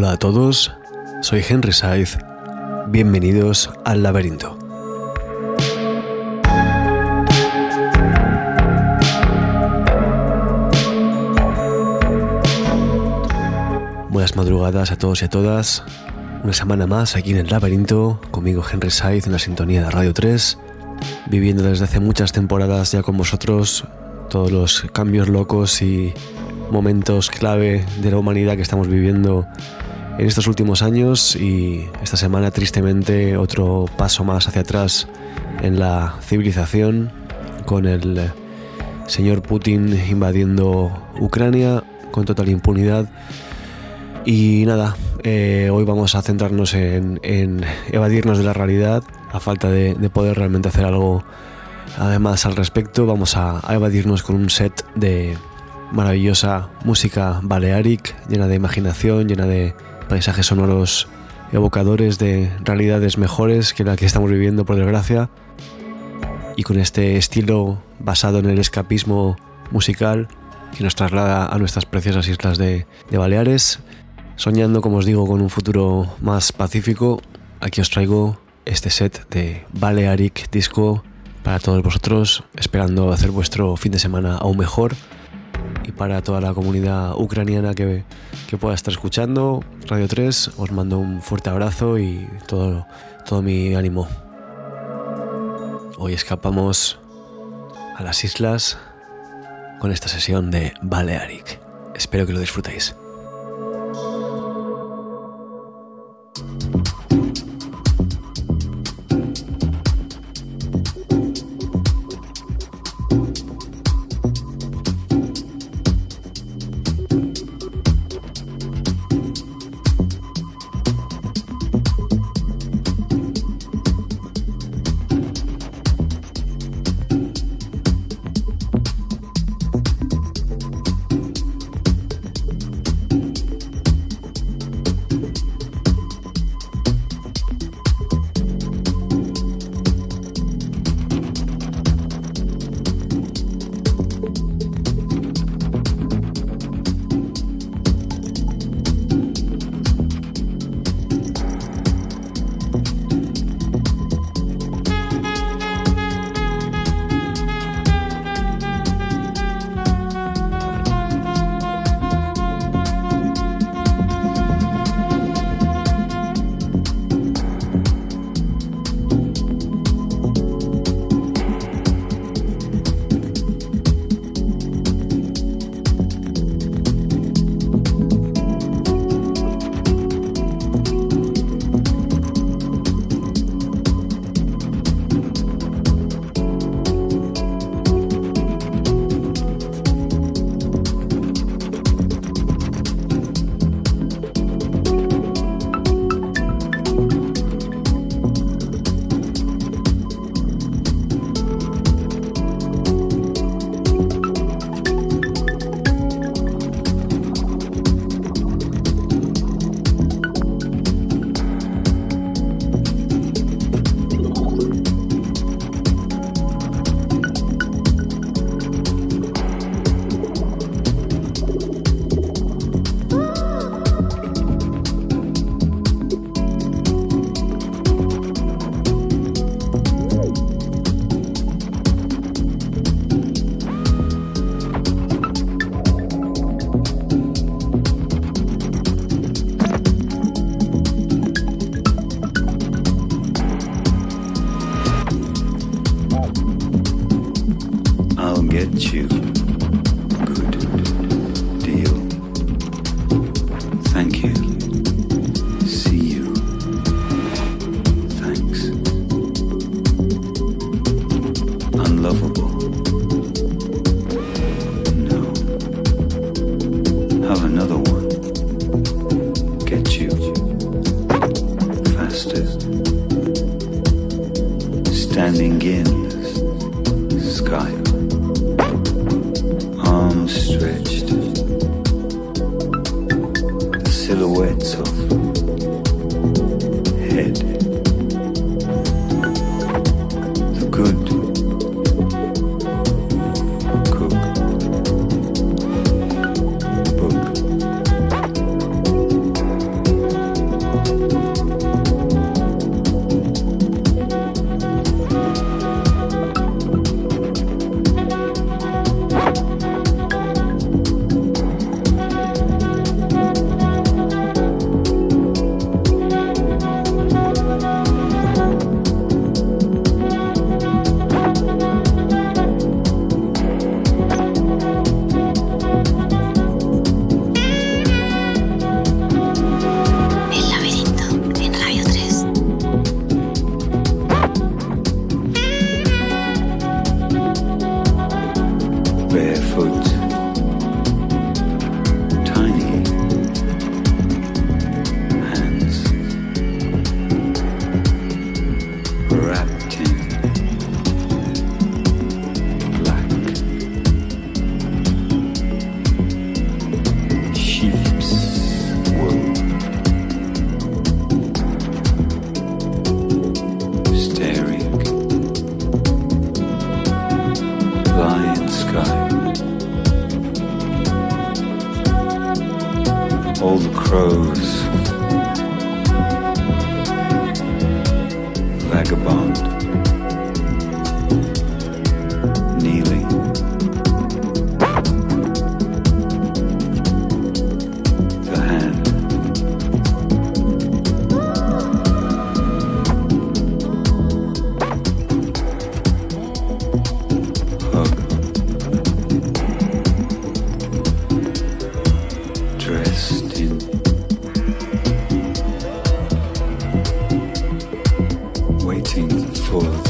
Hola a todos, soy Henry Saiz. Bienvenidos al laberinto. Buenas madrugadas a todos y a todas. Una semana más aquí en el laberinto, conmigo Henry Saiz en la sintonía de Radio 3, viviendo desde hace muchas temporadas ya con vosotros todos los cambios locos y momentos clave de la humanidad que estamos viviendo en estos últimos años y esta semana tristemente otro paso más hacia atrás en la civilización con el señor Putin invadiendo Ucrania con total impunidad. Y nada, eh, hoy vamos a centrarnos en, evadirnos de la realidad a falta de, poder realmente hacer algo además al respecto. Vamos a evadirnos con un set de maravillosa música balearic, llena de imaginación, llena de paisajes sonoros evocadores de realidades mejores que la que estamos viviendo por desgracia. Y con este estilo basado en el escapismo musical que nos traslada a nuestras preciosas islas de, Baleares, soñando como os digo con un futuro más pacífico, aquí os traigo este set de Balearic Disco para todos vosotros, esperando hacer vuestro fin de semana aún mejor para toda la comunidad ucraniana que, que pueda estar escuchando Radio 3, os mando un fuerte abrazo y todo, todo mi ánimo. Hoy escapamos a las islas con esta sesión de Balearic. Espero que lo disfrutéis. waiting for